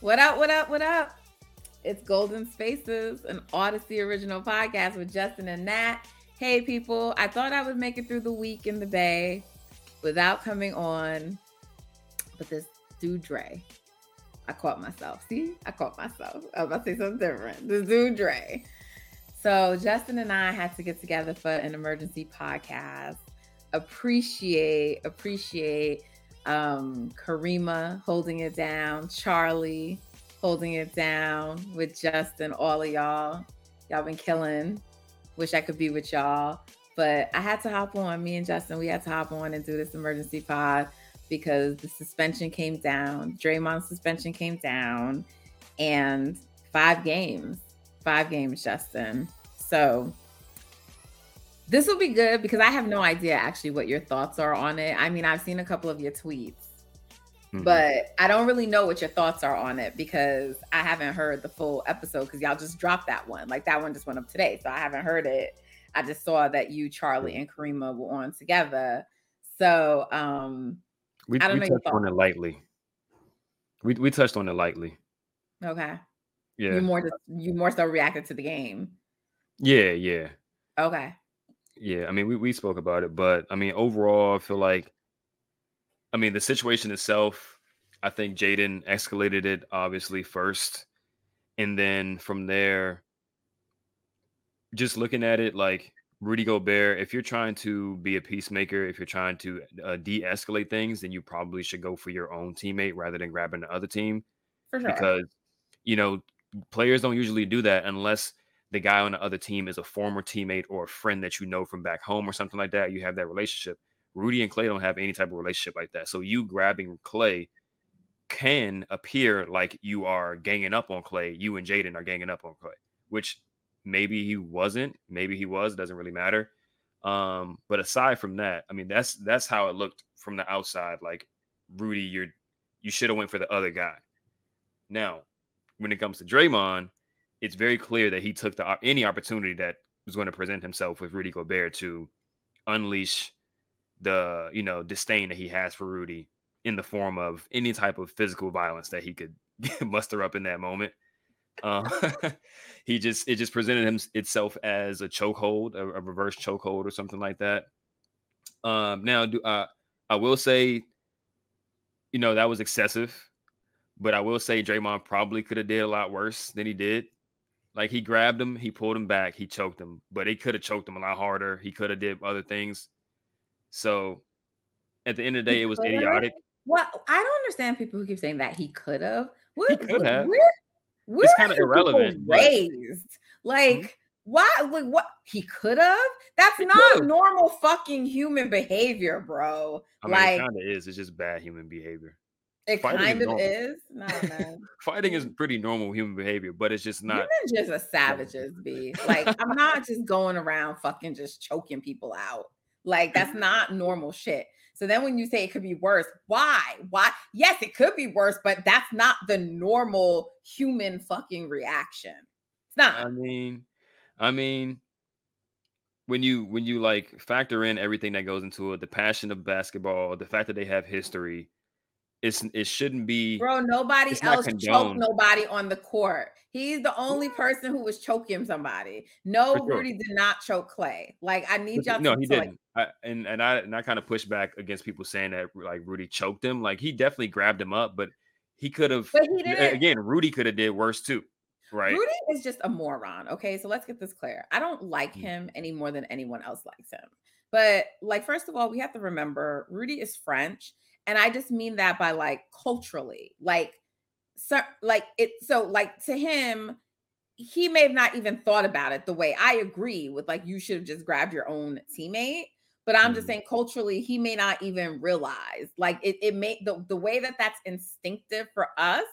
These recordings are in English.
What up, what up, what up? It's Golden Spaces, an Audacy original podcast with Justin and Nat. Hey, people, I thought I would make it through the week in the Bay without coming on, but this dude Dre, I caught myself. See, I caught myself. I was about to say something different. Dude Dre. So, Justin and I had to get together for an emergency podcast. Appreciate, appreciate um, Karima holding it down, Charlie holding it down with Justin, all of y'all. Y'all been killing. Wish I could be with y'all. But I had to hop on. Me and Justin, we had to hop on and do this emergency pod because the suspension came down. Draymond's suspension came down and five games. Five games, Justin. So this will be good because I have no idea actually what your thoughts are on it. I mean, I've seen a couple of your tweets, mm-hmm. but I don't really know what your thoughts are on it because I haven't heard the full episode because y'all just dropped that one. Like that one just went up today. So I haven't heard it. I just saw that you, Charlie, and Karima were on together. So um we, I don't we know touched on it lightly. We we touched on it lightly. Okay. Yeah. You more just you more so reacted to the game. Yeah, yeah. Okay. Yeah, I mean, we, we spoke about it, but I mean, overall, I feel like, I mean, the situation itself, I think Jaden escalated it obviously first. And then from there, just looking at it like Rudy Gobert, if you're trying to be a peacemaker, if you're trying to uh, de escalate things, then you probably should go for your own teammate rather than grabbing the other team. Sure. Because, you know, players don't usually do that unless the guy on the other team is a former teammate or a friend that you know from back home or something like that, you have that relationship. Rudy and Klay don't have any type of relationship like that. So you grabbing Klay can appear like you are ganging up on Klay. You and Jaden are ganging up on Klay, which maybe he wasn't, maybe he was, doesn't really matter. Um, but aside from that, I mean that's that's how it looked from the outside. Like Rudy, you're you should have went for the other guy. Now, when it comes to Draymond, it's very clear that he took the any opportunity that was going to present himself with Rudy Gobert to unleash the you know disdain that he has for Rudy in the form of any type of physical violence that he could muster up in that moment. Uh, he just it just presented him itself as a chokehold, a, a reverse chokehold, or something like that. Um, now, do uh, I will say, you know, that was excessive, but I will say Draymond probably could have did a lot worse than he did. Like he grabbed him, he pulled him back, he choked him, but he could have choked him a lot harder. He could have did other things. So at the end of the day, it was idiotic. Well, I don't understand people who keep saying that he could have. He could have. Where, where it's kind of irrelevant. Raised mm-hmm. like. Mm-hmm. Why? Like what? He could have. That's he not could've. normal fucking human behavior, bro. I mean, like, it kind of is. It's just bad human behavior. It Fighting kind is of is. No, Fighting is pretty normal human behavior, but it's just not. You're just a savages, be like I'm not just going around fucking just choking people out. Like that's not normal shit. So then when you say it could be worse, why? Why? Yes, it could be worse, but that's not the normal human fucking reaction. It's not. I mean, I mean, when you when you like factor in everything that goes into it, the passion of basketball, the fact that they have history, it's it shouldn't be bro nobody else choked nobody on the court he's the only person who was choking somebody no sure. rudy did not choke clay like i need y'all no he didn't I, and and i and i kind of push back against people saying that like rudy choked him like he definitely grabbed him up but he could have again rudy could have did worse too Right. Rudy is just a moron. Okay. So let's get this clear. I don't like Mm. him any more than anyone else likes him. But like, first of all, we have to remember Rudy is French. And I just mean that by like culturally, like, so like it so like to him, he may have not even thought about it the way I agree with like you should have just grabbed your own teammate. But I'm just Mhm. saying culturally, he may not even realize like it, it may the, the way that that's instinctive for us,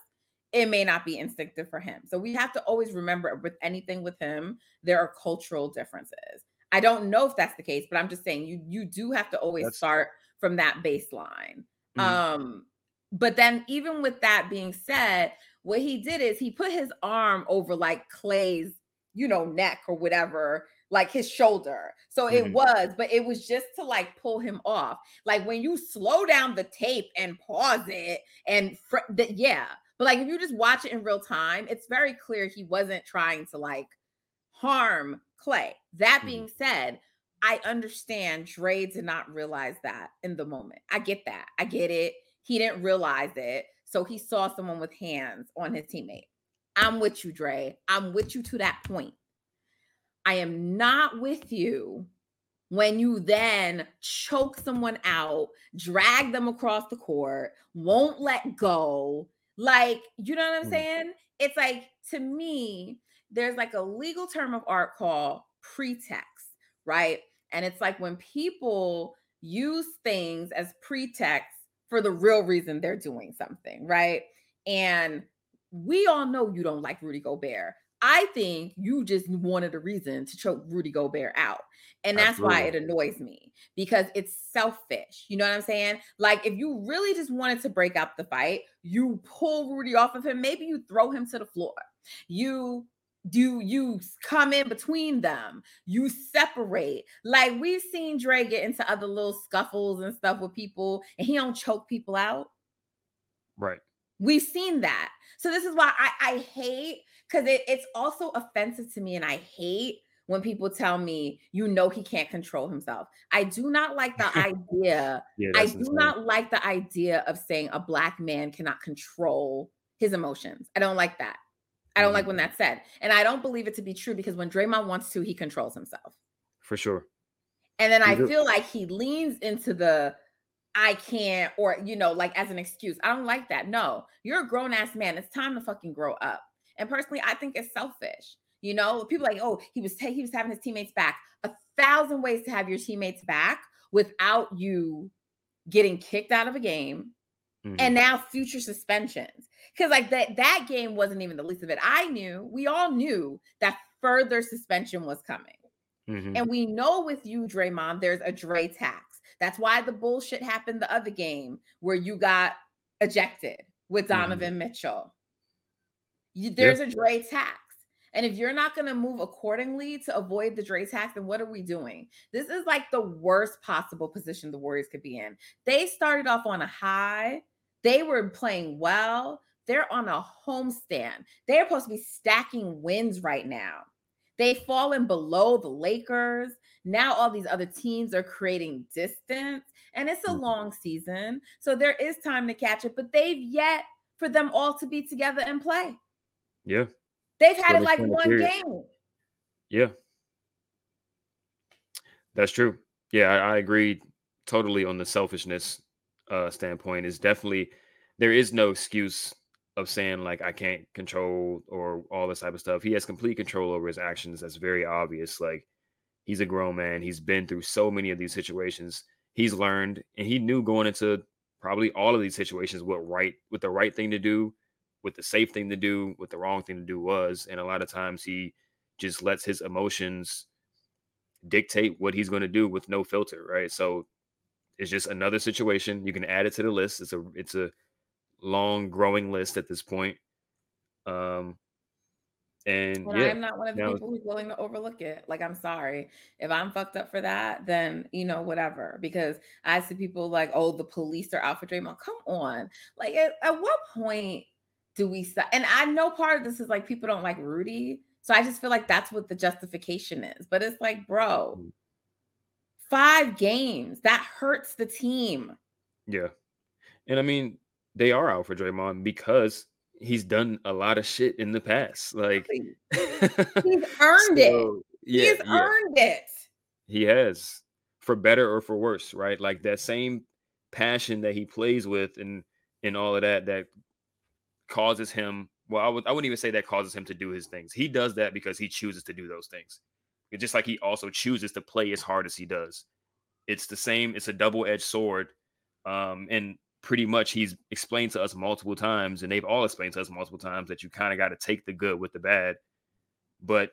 it may not be instinctive for him. So we have to always remember with anything with him, there are cultural differences. I don't know if that's the case, but I'm just saying you you do have to always That's- start from that baseline. Mhm. Um, but then even with that being said, what he did is he put his arm over like Klay's, you know, neck or whatever, like his shoulder. So it Mhm. was, but it was just to like pull him off. Like when you slow down the tape and pause it, and fr- the, yeah, but like if you just watch it in real time, it's very clear he wasn't trying to like harm Clay. That Mhm. being said, I understand Dre did not realize that in the moment. I get that. I get it. He didn't realize it. So he saw someone with hands on his teammate. I'm with you, Dre. I'm with you to that point. I am not with you when you then choke someone out, drag them across the court, won't let go. Like, you know what I'm Mm. saying? It's like, to me, there's like a legal term of art called pretext, right? And it's like when people use things as pretext for the real reason they're doing something, right? And we all know you don't like Rudy Gobert. I think you just wanted a reason to choke Rudy Gobert out. And that's why it annoys me because it's selfish. You know what I'm saying? Like, if you really just wanted to break up the fight, you pull Rudy off of him. Maybe you throw him to the floor. You do you come in between them you separate like we've seen Dre get into other little scuffles and stuff with people and he don't choke people out Right. We've seen that. So this is why I, I hate because it, it's also offensive to me, and I hate when people tell me, you know, he can't control himself. I do not like the idea. Yeah. I do insane. not like the idea of saying a black man cannot control his emotions. I don't like that. I don't like Mhm. when that's said. And I don't believe it to be true because when Draymond wants to, he controls himself. For sure. And then I do- feel like he leans into the I can't, or you know, like as an excuse. I don't like that. No, you're a grown ass man. It's time to fucking grow up. And personally, I think it's selfish. You know, people like, oh, he was he was having his teammates back. A thousand ways to have your teammates back without you getting kicked out of a game Mhm. and now future suspensions. Because like that that game wasn't even the least of it. I knew, we all knew that further suspension was coming. Mhm. And we know with you, Draymond, there's a Dre tax. That's why the bullshit happened the other game where you got ejected with Mhm. Donovan Mitchell. You, there's a Dre tax. And if you're not going to move accordingly to avoid the Dre tax, then what are we doing? This is like the worst possible position the Warriors could be in. They started off on a high, they were playing well. They're on a homestand. They're supposed to be stacking wins right now. They've fallen below the Lakers. Now all these other teams are creating distance, and it's a Mhm. long season. So there is time to catch it, but they've yet for them all to be together and play. Yeah. They've had it like one period. game. Yeah. That's true. Yeah, I, I agree totally on the selfishness uh standpoint. Is definitely there is no excuse of saying like I can't control or all this type of stuff. He has complete control over his actions. That's very obvious. Like he's a grown man. He's been through so many of these situations. He's learned and he knew going into probably all of these situations what right what the right thing to do, what the safe thing to do, what the wrong thing to do was. And a lot of times he just lets his emotions dictate what he's going to do with no filter, right? So it's just another situation. You can add it to the list. It's a it's a long growing list at this point. Um and yeah, I'm not one of the now- people who's willing to overlook it. Like, I'm sorry. If I'm fucked up for that, then, you know, whatever. Because I see people like, oh, the police are out for Draymond. Come on. Like, at, at what point do we stop? And I know part of this is like people don't like Rudy. So I just feel like that's what the justification is. But it's like, bro, Mm. five games that hurts the team. yeah. And I mean, they are out for Draymond because he's done a lot of shit in the past. Like he's earned so, it. Yeah, he's yeah. earned it. He has, for better or for worse, right? Like that same passion that he plays with and and all of that that causes him. Well, I would I wouldn't even say that causes him to do his things. He does that because he chooses to do those things. It's just like he also chooses to play as hard as he does. It's the same. It's a double edged sword. Um, and pretty much he's explained to us multiple times, and they've all explained to us multiple times that you kind of got to take the good with the bad. But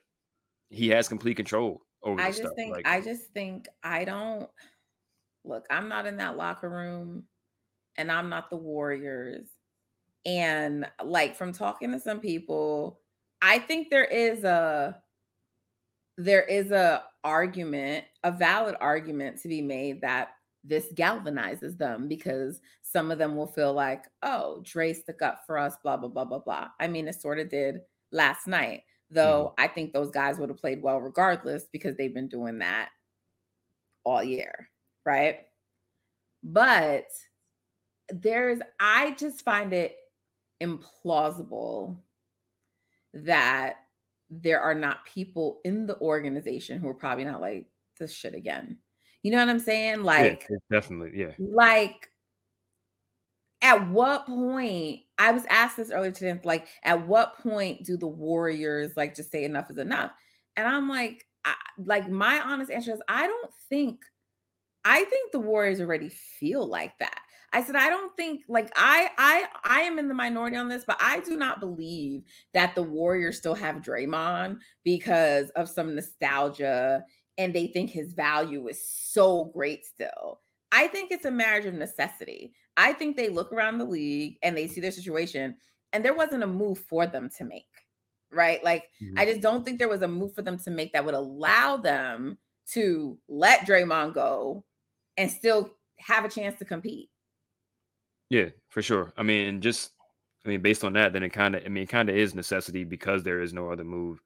he has complete control over. I just stuff. think. Like, I just think I don't look. I'm not in that locker room, and I'm not the Warriors. And like from talking to some people, I think there is a there is a argument, a valid argument to be made that this galvanizes them because some of them will feel like, oh, Dre stuck up for us, blah, blah, blah, blah, blah. I mean, it sort of did last night, though mm-hmm. I think those guys would have played well regardless because they've been doing that all year, right? But there's, I just find it implausible that there are not people in the organization who are probably not like this shit again you know what I'm saying? Like, yeah, definitely, yeah. Like, at what point? I was asked this earlier today. Like, at what point do the Warriors like just say enough is enough? And I'm like, I, like my honest answer is I don't think. I think the Warriors already feel like that. I said I don't think like I I I am in the minority on this, but I do not believe that the Warriors still have Draymond because of some nostalgia and they think his value is so great still. I think it's a marriage of necessity. I think they look around the league and they see their situation, and there wasn't a move for them to make, right? Like, mm-hmm. I just don't think there was a move for them to make that would allow them to let Draymond go and still have a chance to compete. Yeah, for sure. I mean, just I mean, based on that, then it kind of I mean, it kind of is necessity because there is no other move.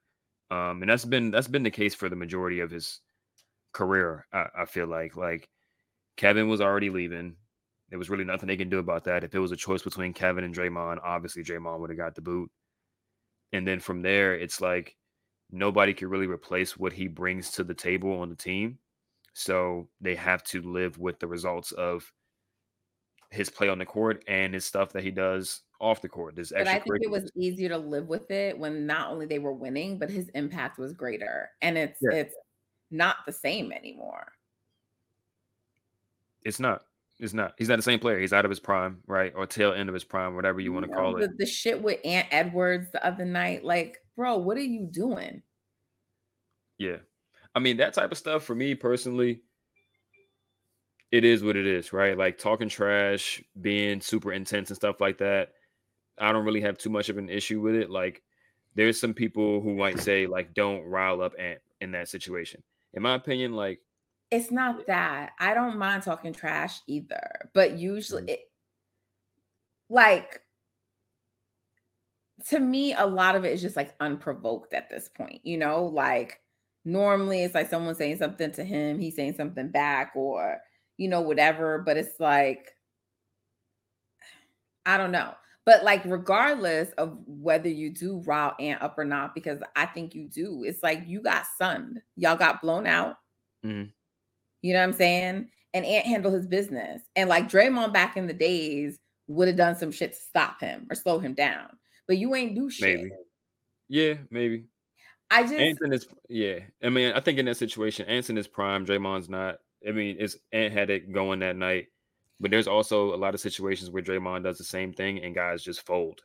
Um, and that's been that's been the case for the majority of his career. I, I feel like like Kevin was already leaving. There was really nothing they can do about that. If it was a choice between Kevin and Draymond, obviously Draymond would have got the boot. And then from there, it's like nobody can really replace what he brings to the table on the team. So they have to live with the results of his play on the court and his stuff that he does off the court. This but I think it was easier to live with it when not only they were winning, but his impact was greater. And it's yeah. it's not the same anymore. It's not. It's not. He's not the same player. He's out of his prime, right? Or tail end of his prime, whatever you, you want to call the, it. The shit with Ant Edwards the other night, like, bro, what are you doing? Yeah. I mean, that type of stuff for me personally, it is what it is, right? Like talking trash, being super intense and stuff like that. I don't really have too much of an issue with it. Like, there's some people who might say, like, don't rile up Ant in that situation. In my opinion, like, it's not that I don't mind talking trash either, but usually, mm-hmm. it, like, to me, a lot of it is just like unprovoked at this point, you know, like normally it's like someone saying something to him, he's saying something back, or you know, whatever. But it's like, I don't know. But like, regardless of whether you do rile Ant up or not, because I think you do, it's like you got sunned. Y'all got blown out. Mm-hmm. You know what I'm saying? And Ant handled his business. And like Draymond back in the days would have done some shit to stop him or slow him down. But you ain't do shit. Maybe. Yeah, maybe. I just Anson is yeah. I mean, I think in that situation, Anson is prime, Draymond's not. I mean, it's Ant had it going that night, but there's also a lot of situations where Draymond does the same thing and guys just fold.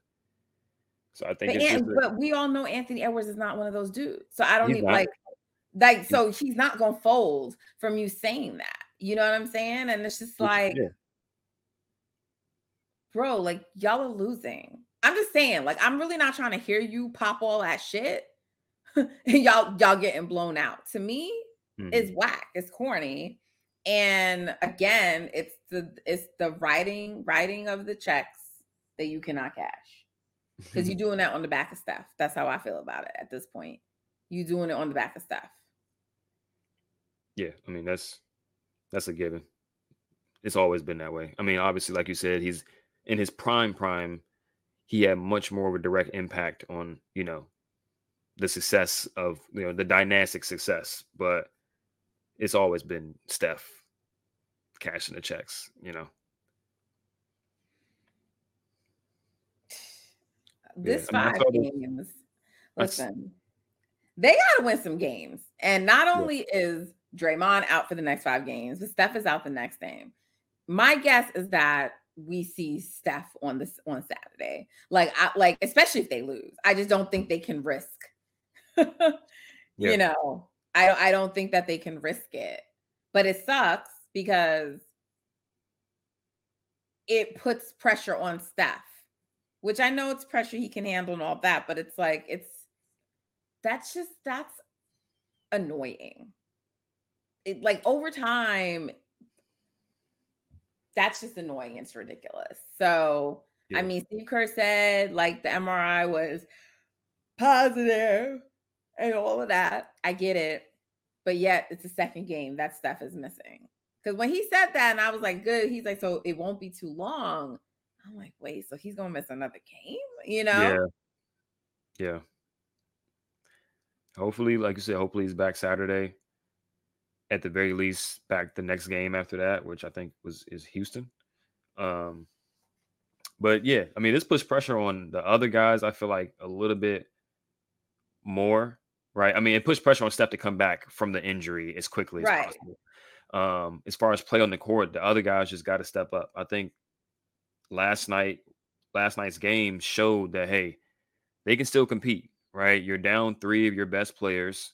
So I think, but, Ant, a, but we all know Anthony Edwards is not one of those dudes. So I don't even like, like, so he's not gonna fold from you saying that. You know what I'm saying? And it's just like, yeah. bro, like y'all are losing. I'm just saying, like, I'm really not trying to hear you pop all that shit. And y'all, y'all getting blown out. To me, mm-hmm. is whack. It's corny. And again, it's the it's the writing writing of the checks that you cannot cash because you're doing that on the back of stuff. That's how I feel about it at this point. You doing it on the back of stuff. Yeah, I mean that's that's a given. It's always been that way. I mean, obviously, like you said, he's in his prime prime. he had much more of a direct impact on you know the success of you know the dynastic success. But it's always been Steph cashing the checks, you know. This Yeah, I mean, I five games. I s- Listen, they gotta win some games. And not Yeah. only is Draymond out for the next five games, but Steph is out the next game. My guess is that we see Steph on this on Saturday. Like I like, especially if they lose. I just don't think they can risk. Yeah. You know, I don't I don't think that they can risk it. But it sucks because it puts pressure on Steph, which I know it's pressure he can handle and all that, but it's like it's that's just that's annoying. It like over time, that's just annoying. It's ridiculous. So Yeah. I mean, Steve Kerr said like the MRI was positive and all of that. I get it. But yet it's a second game that Steph is missing. Because when he said that, and I was like, good, he's like, so it won't be too long. I'm like, wait, so he's gonna miss another game? You know? Yeah. Yeah. Hopefully, like you said, hopefully he's back Saturday. At the very least, back the next game after that, which I think was is Houston. Um, but yeah, I mean, this puts pressure on the other guys. I feel like a little bit more, right? I mean, it puts pressure on Steph to come back from the injury as quickly as Right. possible. Um, as far as play on the court, the other guys just got to step up. I think last night, last night's game showed that hey, they can still compete, right? You're down three of your best players,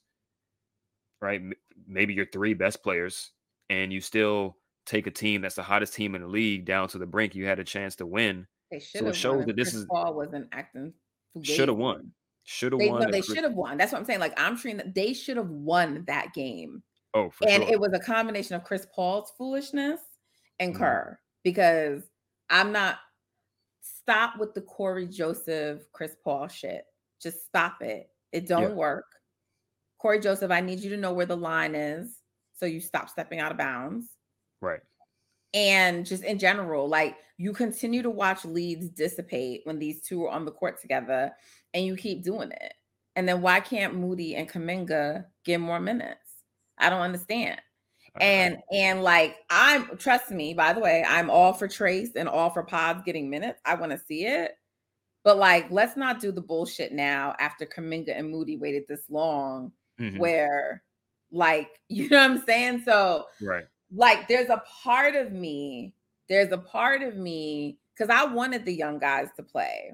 right? Maybe your three best players, and you still take a team that's the hottest team in the league down to the brink. You had a chance to win. They So should it have shows won. that this Chris is- Paul wasn't acting. Shoulda won. Should have won. no, they should have won. That's what I'm saying. Like I'm treating that they should have won that game. Oh, for and sure. it was a combination of Chris Paul's foolishness and Mhm. Kerr because I'm not stop with the Cory Joseph Chris Paul shit. Just stop it. It don't work. Cory Joseph, I need you to know where the line is so you stop stepping out of bounds. right. And just in general, like you continue to watch leads dissipate when these two are on the court together and you keep doing it. And then why can't Moody and Kuminga get more minutes? I don't understand. And and like I'm trust me, by the way, I'm all for Trayce and all for Pods getting minutes. I want to see it. But like, let's not do the bullshit now after Kuminga and Moody waited this long, Mhm. where like, you know what I'm saying? So right. like there's a part of me, there's a part of me, because I wanted the young guys to play.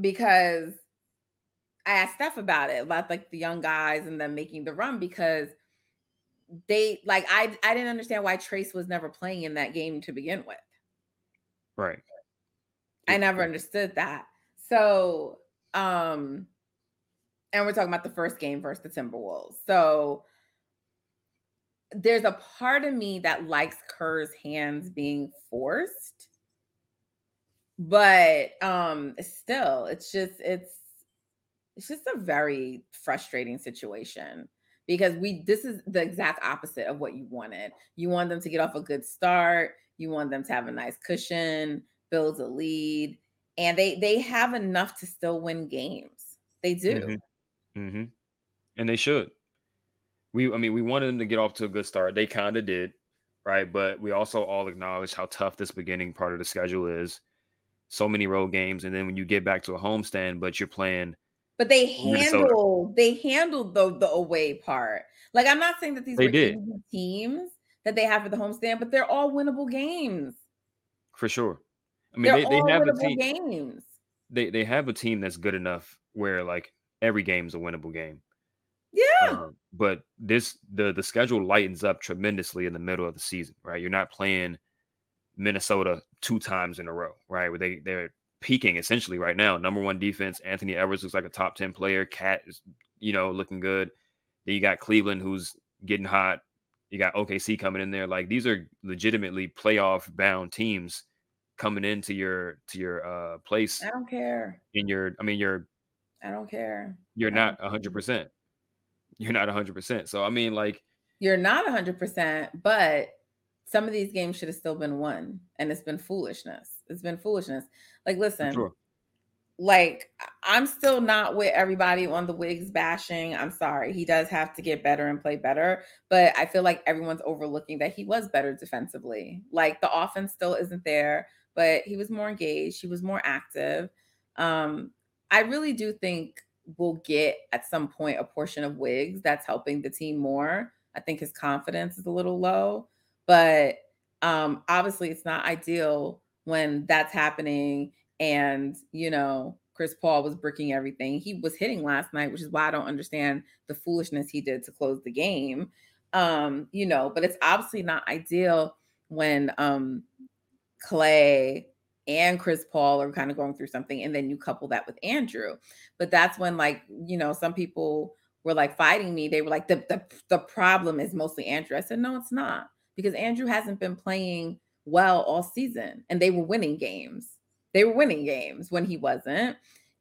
Because I asked Steph about it, about like the young guys and them making the run because they like I I didn't understand why Trayce was never playing in that game to begin with. Right. I never understood that. So, um, and we're talking about the first game versus the Timberwolves. So there's a part of me that likes Kerr's hands being forced, but um still it's just it's it's just a very frustrating situation because we this is the exact opposite of what you wanted. You want them to get off a good start, you want them to have a nice cushion, build a lead, and they they have enough to still win games. They do. Mhm. hmm And they should. we I mean we wanted them to get off to a good start. They kind of did, right? But we also all acknowledge how tough this beginning part of the schedule is. So many road games, and then when you get back to a homestand, but you're playing. But they handled they handled the the away part. Like I'm not saying that these they did. teams that they have for the homestand, but they're all winnable games. For sure. I mean, they're they, they have a team. games. They they have a team that's good enough where like every game's a winnable game. Yeah. Um, but this the the schedule lightens up tremendously in the middle of the season, right? You're not playing Minnesota two times in a row, right? Where they they're peaking essentially right now. Number one defense, Anthony Edwards looks like a top 10 player. KAT is, you know, looking good. Then you got Cleveland who's getting hot. You got OKC coming in there. Like these are legitimately playoff bound teams coming into your to your uh place. I don't care. In your I mean you're I don't care. You're not hundred percent you're not 100%. So I mean like you're not 100%, but some of these games should have still been won and it's been foolishness. It's been foolishness. Like listen. Sure. Like I'm still not with everybody on the wigs bashing. I'm sorry. He does have to get better and play better, but I feel like everyone's overlooking that he was better defensively. Like the offense still isn't there, but he was more engaged, he was more active. Um I really do think we'll get at some point a portion of wigs that's helping the team more. I think his confidence is a little low, but um, obviously it's not ideal when that's happening. And, you know, Chris Paul was bricking everything. He was hitting last night, which is why I don't understand the foolishness he did to close the game. Um, you know, but it's obviously not ideal when um Klay and Chris Paul are kind of going through something, and then you couple that with Andrew. But that's when, like, you know, some people were like fighting me. They were like, the the, the problem is mostly Andrew. I said, no, it's not, because Andrew hasn't been playing well all season, and they were winning games. They were winning games when he wasn't.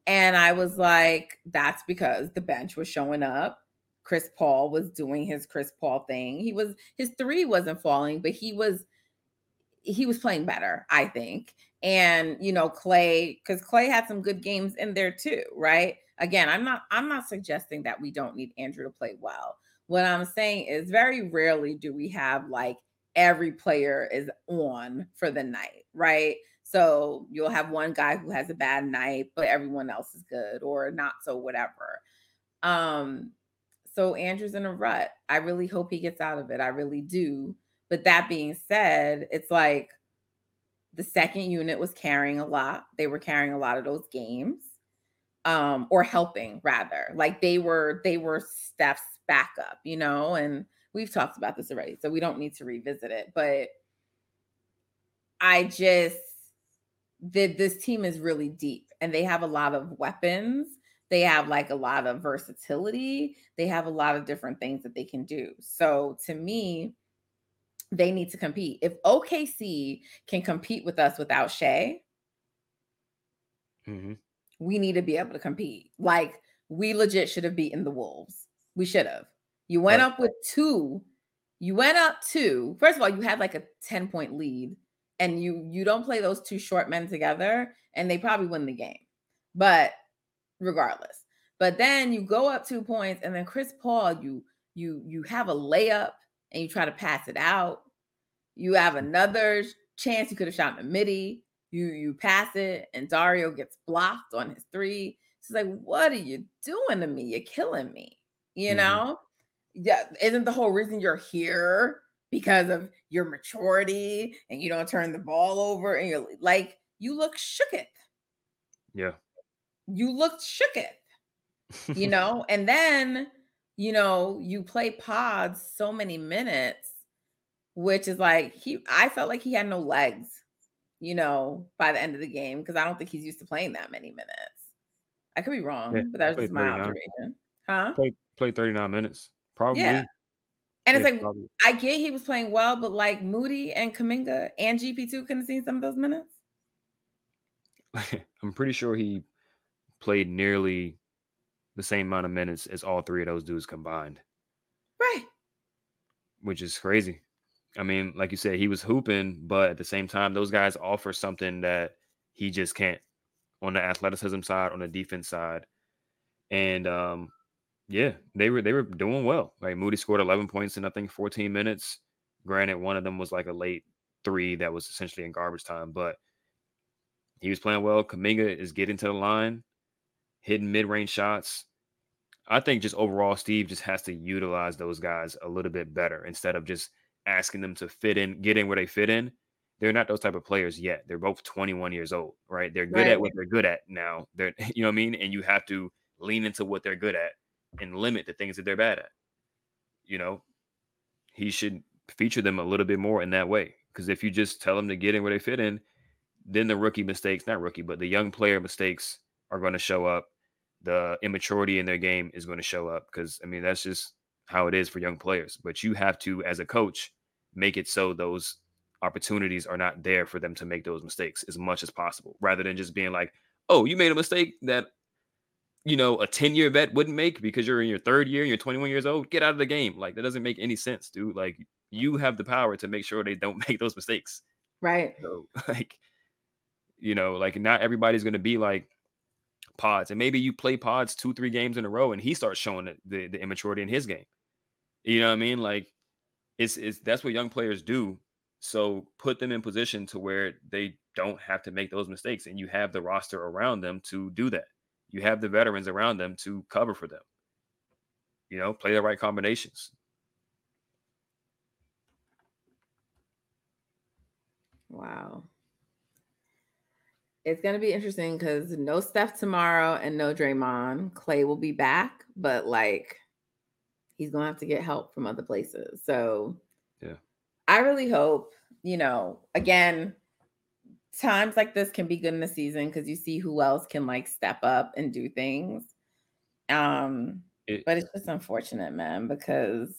And I was like, that's because the bench was showing up. Chris Paul was doing his Chris Paul thing. He was his three wasn't falling, but he was he was playing better, I think and you know Klay, because Klay had some good games in there too, right? Again, I'm not I'm not suggesting that we don't need Andrew to play well. What I'm saying is very rarely do we have like every player is on for the night, right? So you'll have one guy who has a bad night, but everyone else is good or not so whatever. Um so Andrew's in a rut. I really hope he gets out of it. I really do. But that being said, it's like the second unit was carrying a lot. They were carrying a lot of those games. Um, or helping rather. Like they were they were Steph's backup, you know, and we've talked about this already, so we don't need to revisit it. But I just that this team is really deep and they have a lot of weapons. They have like a lot of versatility. They have a lot of different things that they can do. So to me, they need to compete. If OKC can compete with us without Shai, mm-hmm. we need to be able to compete. Like we legit should have beaten the Wolves. We should have. You went right. up with two. You went up two. First of all, you had like a 10 point lead and you you don't play those two short men together and they probably win the game. But regardless. But then you go up 2 points and then Chris Paul you you you have a layup and you try to pass it out, you have another chance you could have shot in the midi. You you pass it and Dario gets blocked on his three. It's like, what are you doing to me? You're killing me. You mm-hmm. know? Yeah, isn't the whole reason you're here because of your maturity and you don't turn the ball over and you're like you look shooketh. Yeah. You looked shooketh. you know, and then you know, you play pods so many minutes, which is like he I felt like he had no legs, you know, by the end of the game, because I don't think he's used to playing that many minutes. I could be wrong, yeah, but that's just my observation. Huh? Played played 39 minutes. Probably. Yeah. And it's like probably. I get he was playing well, but like Moody and Kuminga and GP2 couldn't have seen some of those minutes. I'm pretty sure he played nearly the same amount of minutes as all three of those dudes combined. Right. Which is crazy. I mean, like you said, he was hooping, but at the same time, those guys offer something that he just can't on the athleticism side, on the defense side. And um, Yeah, they were they were doing well. Like Moody scored 11 points in I think 14 minutes. Granted, one of them was like a late three that was essentially in garbage time, but he was playing well. Kuminga is getting to the line, hitting mid-range shots. I think just overall, Steve just has to utilize those guys a little bit better instead of just asking them to fit in, get in where they fit in. They're not those type of players yet. They're both 21 years old, right? They're good Right. at what they're good at now. They're, you know what I mean? And you have to lean into what they're good at and limit the things that they're bad at. You know, he should feature them a little bit more in that way. Because if you just tell them to get in where they fit in, then the rookie mistakes, not rookie, but the young player mistakes are going to show up. The immaturity in their game is going to show up. Because, I mean, that's just how it is for young players. But you have to, as a coach, make it so those opportunities are not there for them to make those mistakes as much as possible rather than just being like, oh, you made a mistake that you know, a 10 year vet wouldn't make because you're in your third year, you're 21 years old, get out of the game. Like, that doesn't make any sense, dude. Like, you have the power to make sure they don't make those mistakes. Right. So, like, you know, like, not everybody's going to be like pods. And maybe you play pods two, three games in a row and he starts showing the, the, the immaturity in his game. You know what I mean? Like, it's, it's that's what young players do. So, put them in position to where they don't have to make those mistakes and you have the roster around them to do that you have the veterans around them to cover for them. You know, play the right combinations. Wow. It's gonna be interesting because no Steph tomorrow and no Draymond. Klay will be back, but like he's gonna have to get help from other places. So Yeah. I really hope, you know, again, times like this can be good in the season because you see who else can like step up and do things. Um, It, but it's just unfortunate, man, because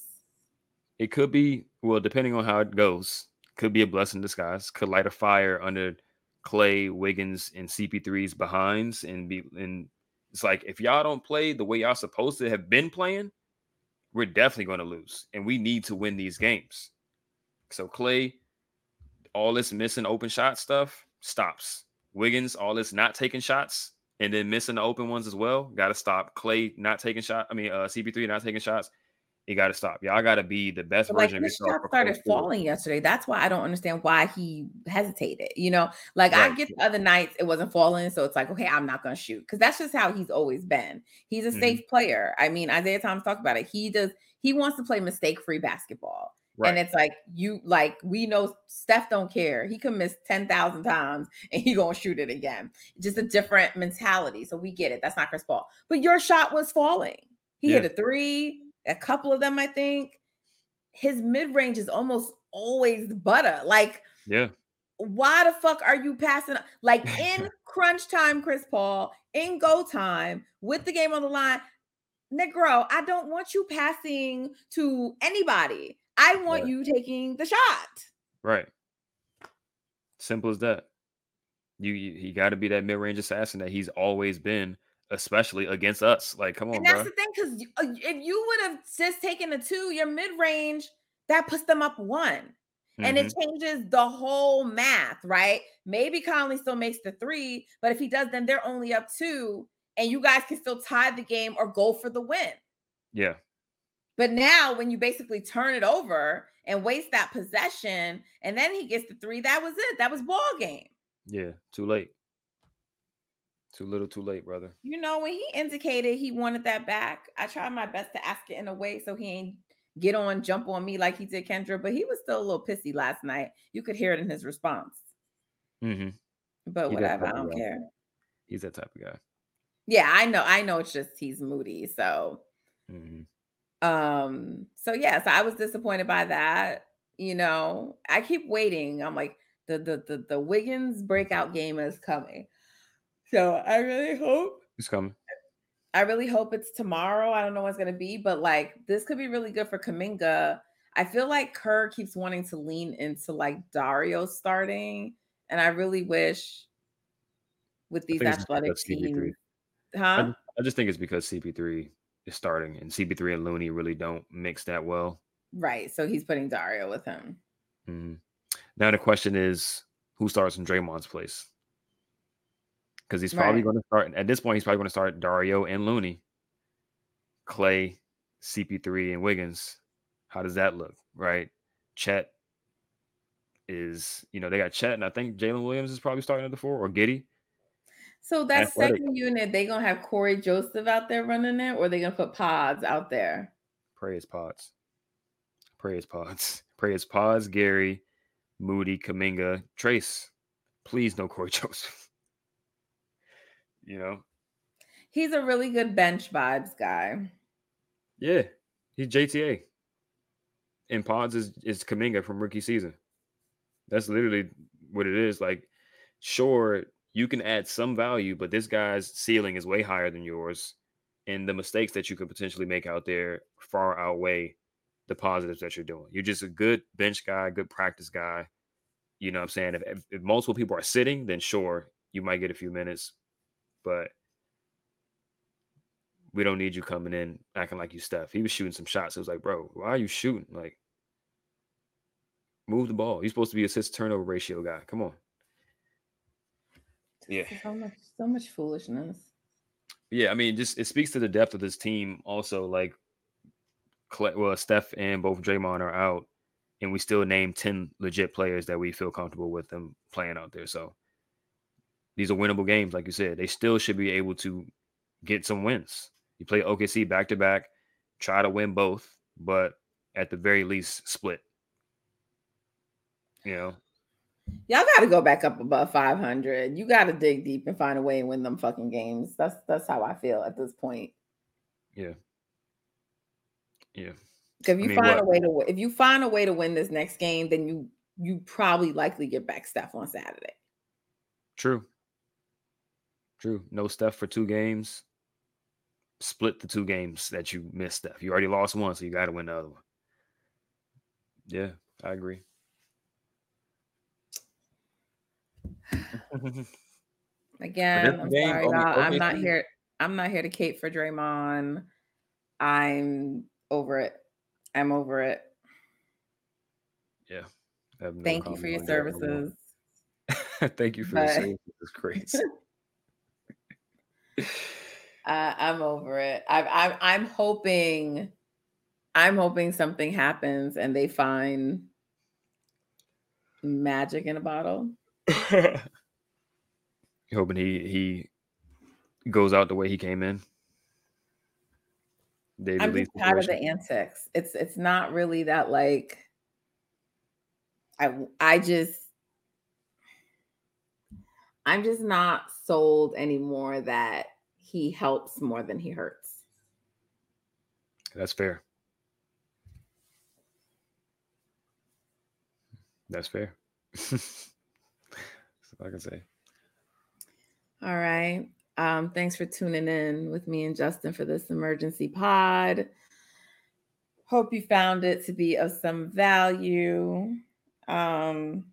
it could be, well, depending on how it goes, could be a blessing in disguise, could light a fire under Klay, Wiggins, and CP3's behinds and be and it's like if y'all don't play the way y'all supposed to have been playing, we're definitely going to lose. And we need to win these games. So Klay, all this missing open shot stuff stops. Wiggins, all this not taking shots and then missing the open ones as well. Got to stop. Klay not taking shot. I mean, uh, CP3 not taking shots. You got to stop. Y'all got to be the best But, like version of his yourself. started across the board. falling yesterday. That's why I don't understand why he hesitated. You know, like I get the other nights it wasn't falling, so it's like okay, I'm not gonna shoot because that's just how he's always been. He's a Mhm. safe player. I mean, Isaiah Thomas talked about it. He does. He wants to play mistake free basketball. Right. And it's like you like we know Steph don't care. He can miss 10,000 times and he gonna shoot it again. Just a different mentality. So we get it. That's not Chris Paul. But your shot was falling. He hit a three, a couple of them, I think. His mid-range is almost always butter. Like, yeah. why the fuck are you passing? Like in crunch time, Chris Paul, in go time, with the game on the line, Negro, I don't want you passing to anybody. I want Right. you taking the shot. Right. Simple as that. You you, you got to be that mid range assassin that he's always been, especially against us. Like, come on, And that's bro. the thing, because if you would have just taken a two, your mid range, that puts them up one. And Mhm. it changes the whole math, right? Maybe Conley still makes the three, but if he does, then they're only up two, and you guys can still tie the game or go for the win. Yeah. But now, when you basically turn it over and waste that possession, and then he gets the three, that was it. That was ball game. Yeah. Too late. Too little, too late, brother. You know, when he indicated he wanted that back, I tried my best to ask it in a way so he ain't get on, jump on me like he did Kendra, but he was still a little pissy last night. You could hear it in his response. hmm But He whatever, I don't guy. care. He's that type of guy. Yeah, I know. I know it's just he's moody. So hmm um, so yeah, so I was disappointed by that. You know, I keep waiting. I'm like, the the the, the Wiggins breakout game is coming. So I really hope it's coming. I really hope it's tomorrow. I don't know what's gonna be, but like this could be really good for Kuminga. I feel like Kerr keeps wanting to lean into like Dario starting, and I really wish with these think it's just athletic teams, huh? ju- I just think it's because CP3 is starting and CP3 and Looney really don't mix that well. Right. So he's putting Dario with him. Mhm. Now the question is, who starts in Draymond's place? Because he's probably Right. going to start at this point. He's probably going to start Dario and Looney. Klay, CP3, and Wiggins. How does that look? Right. Chet is, you know, they got Chet, and I think Jalen Williams is probably starting at the four or Giddey. So that Athletic. second unit, they gonna have Cory Joseph out there running it, or they gonna put Pods out there? Praise pods. Praise pods. Praise pods, Gary, Moody, Kuminga, Trayce. Please no Cory Joseph. You know? He's a really good bench vibes guy. Yeah. He's JTA. And pods is, is Kuminga from rookie season. That's literally what it is. Like, sure, you can add some value, but this guy's ceiling is way higher than yours. And the mistakes that you could potentially make out there far outweigh the positives that you're doing. You're just a good bench guy, good practice guy. You know what I'm saying? If, if, multiple people are sitting, then sure, you might get a few minutes, but we don't need you coming in acting like you stuff. He was shooting some shots. It was like, bro, why are you shooting? Like, move the ball. You're supposed to be assist turnover ratio guy. Come on. Yeah. So much, so much foolishness. Yeah, I mean, just it speaks to the depth of this team. Also, like, well, Steph and both Draymond are out, and we still name ten legit players that we feel comfortable with them playing out there. So these are winnable games, like you said. They still should be able to get some wins. You play OKC back to back, try to win both, but at the very least, split. You know, Y'all got to go back up above 500. You got to dig deep and find a way and win them fucking games. That's that's how I feel at this point. yeah, yeah. If you mean, find what? a way to if you find a way to win this next game, then you you probably likely get back Steph on Saturday. True. True. No Steph for two games. Split the two games that you missed Steph. You already lost one, so you got to win the other one. Yeah, I agree. Again, I'm game, sorry, y'all. I'm not here. I'm not here to cape for Draymond. I'm over it. I'm over it. yeah. I have no Thank you for your comment on that no more. services. Thank you for your But- services. It's crazy. Uh, I'm over it. I, I, I'm hoping, I'm hoping something happens and they find magic in a bottle. Hoping he he goes out the way he came in. David I'm just tired of the antics. It's it's not really that like. I I just. I'm just not sold anymore that he helps more than he hurts. That's fair. That's fair. All I can say. All right. Um, thanks for tuning in with me and Justin for this emergency pod. Hope you found it to be of some value. Um,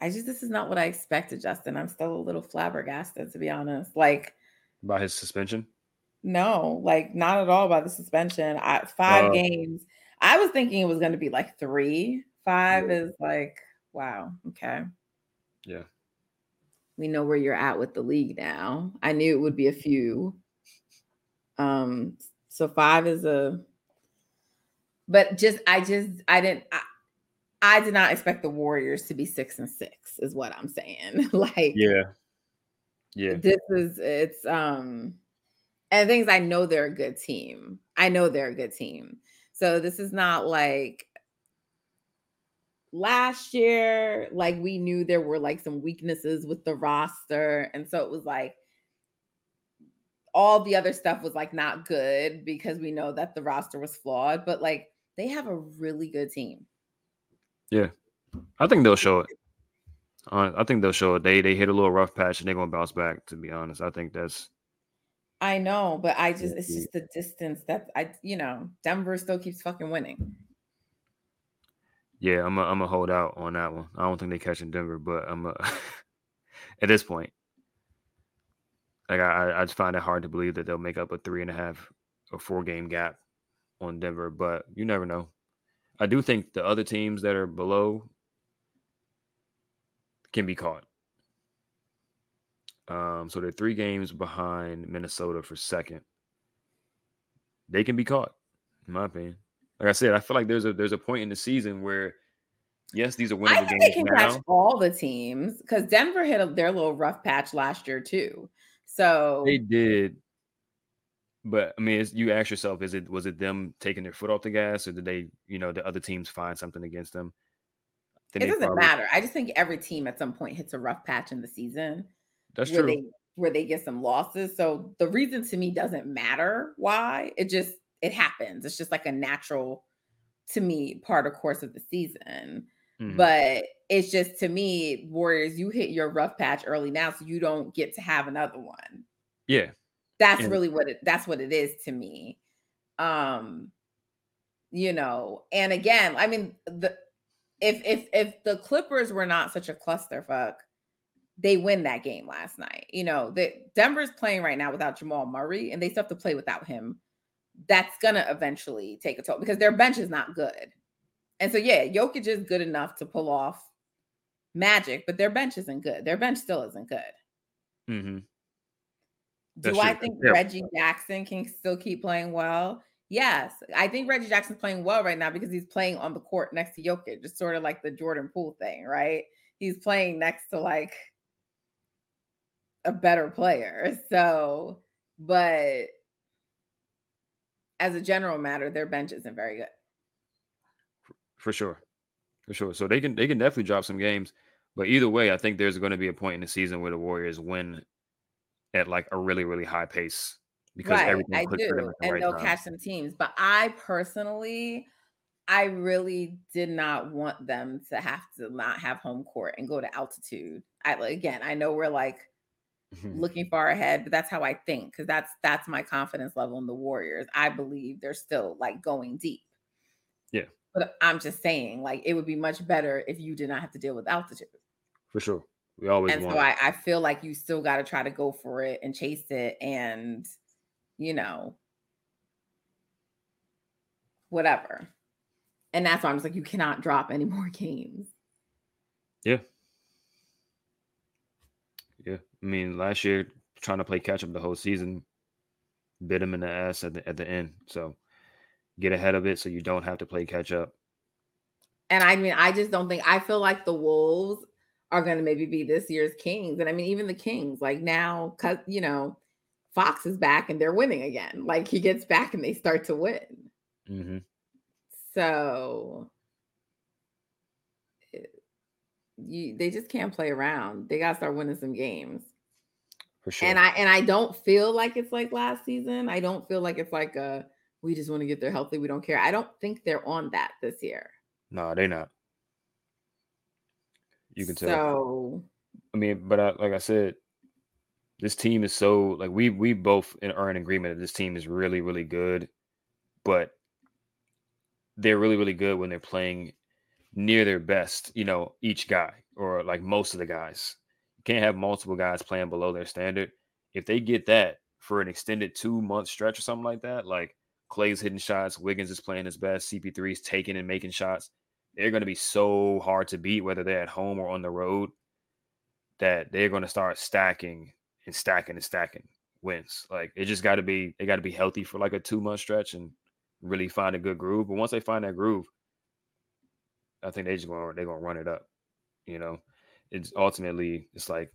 I just this is not what I expected, Justin. I'm still a little flabbergasted, to be honest. Like, by his suspension. no, like not at all by the suspension. I, five Wow. games. I was thinking it was going to be like three. Five is like, wow, okay. Yeah. we know where you're at with the league now. I knew it would be a few. Um, so five is a, but just I just I didn't I, I did not expect the Warriors to be six and six, is what I'm saying. like, Yeah. Yeah. this is it's um, and things I know they're a good team. I know they're a good team. So this is not like last year, like we knew there were like some weaknesses with the roster. And so it was like all the other stuff was like not good because we know that the roster was flawed, but like they have a really good team. Yeah. I think they'll show it. Uh, I think they'll show it. They they hit a little rough patch and they're gonna bounce back. To be honest, I think that's I know, but I just it's just the distance that I you know, Denver still keeps fucking winning. Yeah. I'm gonna hold out on that one. I don't think they catch in Denver, but I'm a, at this point, like I I- I just find it hard to believe that they'll make up a three and a half or four game gap on Denver. But you never know. I do think the other teams that are below can be caught. Um, so they're three games behind Minnesota for second. they can be caught, in my opinion. Like I said, I feel like there's a there's a point in the season where yes, these are winnable I think games they can now. catch all the teams because Denver hit a, their little rough patch last year too. So They did, but I mean, you ask yourself, is it was it them taking their foot off the gas, or did they, you know, the other teams find something against them? Then it doesn't probably- matter. I just think every team at some point hits a rough patch in the season That's where true. they where they get some losses. So the reason to me doesn't matter why. It just it happens. It's just like a natural to me part of course of the season. Mhm. But it's just to me, Warriors, you hit your rough patch early now, so you don't get to have another one. yeah, That's Yeah. really what it that's what it is to me. Um, you know, and again, I mean the if if if the Clippers were not such a clusterfuck, they win that game last night. You know, that Denver's playing right now without Jamal Murray, and they still have to play without him. That's gonna eventually take a toll because their bench is not good. And so yeah, Jokic is good enough to pull off magic, but their bench isn't good. Their bench still isn't good. hmm Do That's I true. think Yeah. Reggie Jackson can still keep playing well? Yes, I think Reggie Jackson's playing well right now because he's playing on the court next to Jokic. It's sort of like the Jordan Poole thing, right? He's playing next to like a better player. So, but as a general matter, their bench isn't very good. for sure, for sure. So they can they can definitely drop some games, but either way, I think there's going to be a point in the season where the Warriors win at like a really really high pace because right, everything I clicks for them do, the and right they'll time. catch some teams. But I personally, I really did not want them to have to not have home court and go to altitude. I again, I know we're like Mhm. looking far ahead, but that's how I think because that's that's my confidence level in the Warriors. I believe they're still like going deep. Yeah. But I'm just saying, like, it would be much better if you did not have to deal with altitude. for sure. We always and want. so I, I feel like you still got to try to go for it and chase it and you know whatever and that's why i'm just like you cannot drop any more games Yeah. I mean, last year trying to play catch up the whole season bit him in the ass at the at the end. So get ahead of it so you don't have to play catch up. and i mean i just don't think i feel like the wolves are going to maybe be this year's kings and i mean even the kings like now because you know fox is back and they're winning again like he gets back and they start to win hmm So you they just can't play around. They gotta start winning some games. For sure. And I and I don't feel like it's like last season. I don't feel like it's like a we just want to get there healthy. We don't care. I don't think they're on that this year. no, they're not. You can tell. So I mean, but I, like I said, this team is so like we we both are in agreement that this team is really really good, but they're really really good when they're playing near their best. You know, each guy or like most of the guys. Can't have multiple guys playing below their standard. If they get that for an extended two month stretch or something like that, like Klay's hitting shots, Wiggins is playing his best, CP3 is taking and making shots. They're going to be so hard to beat, whether they're at home or on the road that they're going to start stacking and stacking and stacking wins. Like it just got to be they got to be healthy for like a two month stretch and really find a good groove. But once they find that groove, I think they just going they're going to run it up. You know, it's ultimately it's like,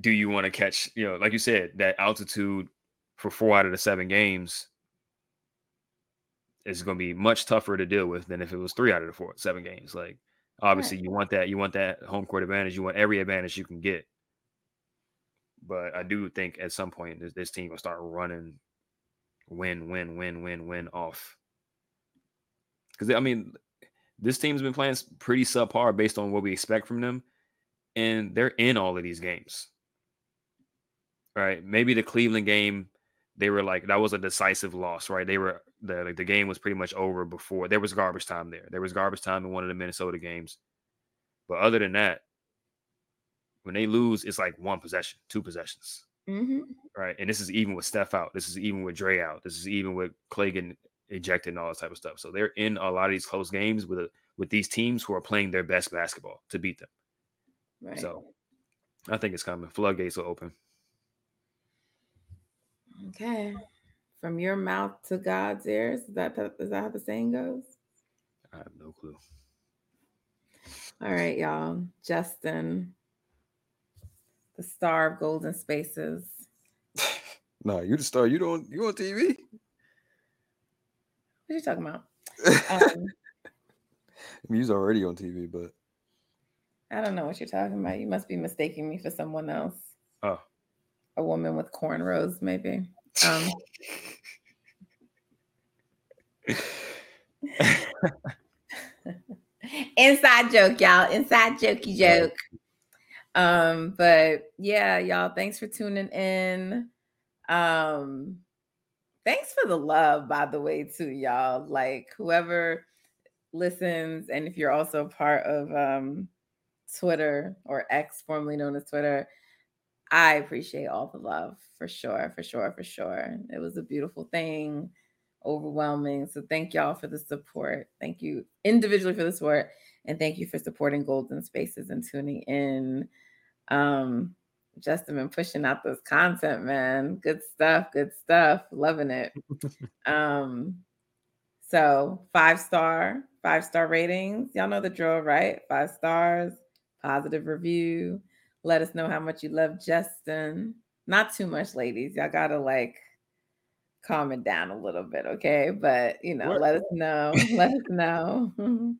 do you want to catch? You know, like you said, that altitude for four out of the seven games is going to be much tougher to deal with than if it was three out of the four seven games. Like obviously you want that you want that home court advantage you want every advantage you can get but i do think at some point this, this team will start running win win win win win off because i mean this team's been playing pretty subpar based on what we expect from them and they're in all of these games. Right? Maybe the cleveland game they were like that was a decisive loss right? They were the like the game was pretty much over before there was garbage time there. There was garbage time in one of the minnesota games. But other than that when they lose it's like one possession two possessions. Mhm. right? And this is even with steph out. This is even with Dre out. This is even with Klay getting ejected and all this type of stuff so they're in a lot of these close games with a, with these teams who are playing their best basketball to beat them right. so i think it's coming floodgates will open okay. From your mouth to God's ears. Is that is that how the saying goes? I have no clue. All right, y'all. Justin, the star of Golden Spaces. no, you're the star. You don't. You on TV? What are you talking about? Um, he's already on TV, but I don't know what you're talking about. You must be mistaking me for someone else. oh, A woman with cornrows, maybe. Um, inside joke, y'all. Inside jokey joke. Um, but yeah, y'all, thanks for tuning in. Um, thanks for the love, by the way, too, y'all. Like whoever listens, and if you're also part of um Twitter or X, formerly known as Twitter, I appreciate all the love for sure, for sure, for sure. It was a beautiful thing, overwhelming. So thank y'all for the support. Thank you individually for the support, and thank you for supporting Golden Spaces and tuning in. Um, Justin been pushing out this content, man. Good stuff, good stuff. Loving it. um, so five star, five star ratings. Y'all know the drill, right? Five stars, positive review. Let us know how much you love Justin. Not too much, ladies. Y'all gotta like calm it down a little bit, okay? But you know, What? let us know. let us know.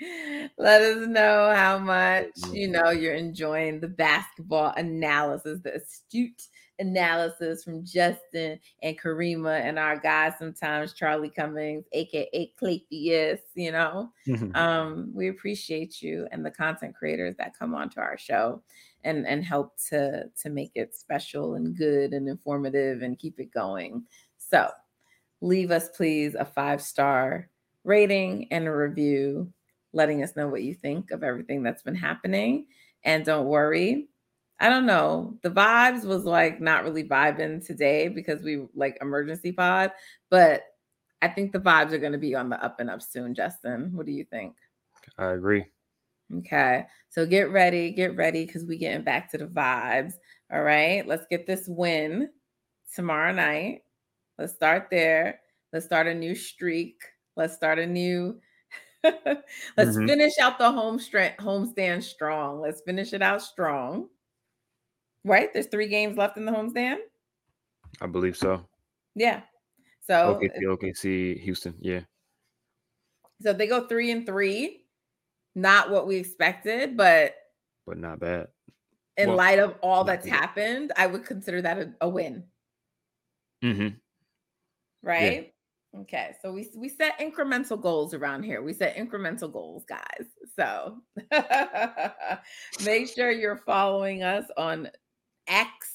let us know how much you know you're enjoying the basketball analysis, the astute analysis from Justin and Karima and our guy sometimes Charlie Cummings, aka Claypius, you know. Um, we appreciate you and the content creators that come onto our show and and help to to make it special and good and informative and keep it going. So leave us please a five star rating and a review, letting us know what you think of everything that's been happening. And don't worry, I don't know. The vibes was like not really vibing today because we like emergency pod, but I think the vibes are going to be on the up and up soon, Justin. What do you think? I agree. Okay. So get ready, get ready because we getting back to the vibes. All right. Let's get this win tomorrow night. Let's start there. Let's start a new streak. Let's start a new let's Mhm. finish out the home strength homestand strong. Let's finish it out strong. Right? There's three games left in the homestand. I believe so. Yeah. So OKC, OKC, Houston. Yeah. so they go three and three. Not what we expected, but But not bad. in Well, light of all that's happened, I would consider that a, a win. Mm-hmm. right? Okay, so we we set incremental goals around here. We set incremental goals, guys. So make sure you're following us on X,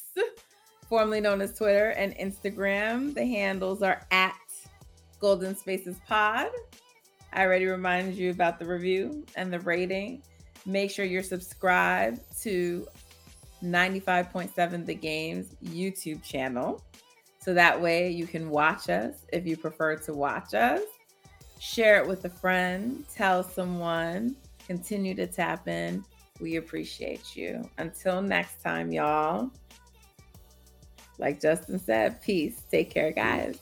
formerly known as Twitter and Instagram. The handles are at Golden Spaces Pod. I already reminded you about the review and the rating. Make sure you're subscribed to 95.7 The Game's YouTube channel. So that way you can watch us if you prefer to watch us. Share it with a friend, tell someone, continue to tap in. We appreciate you. Until next time, y'all. Like Justin said, peace. Take care, guys.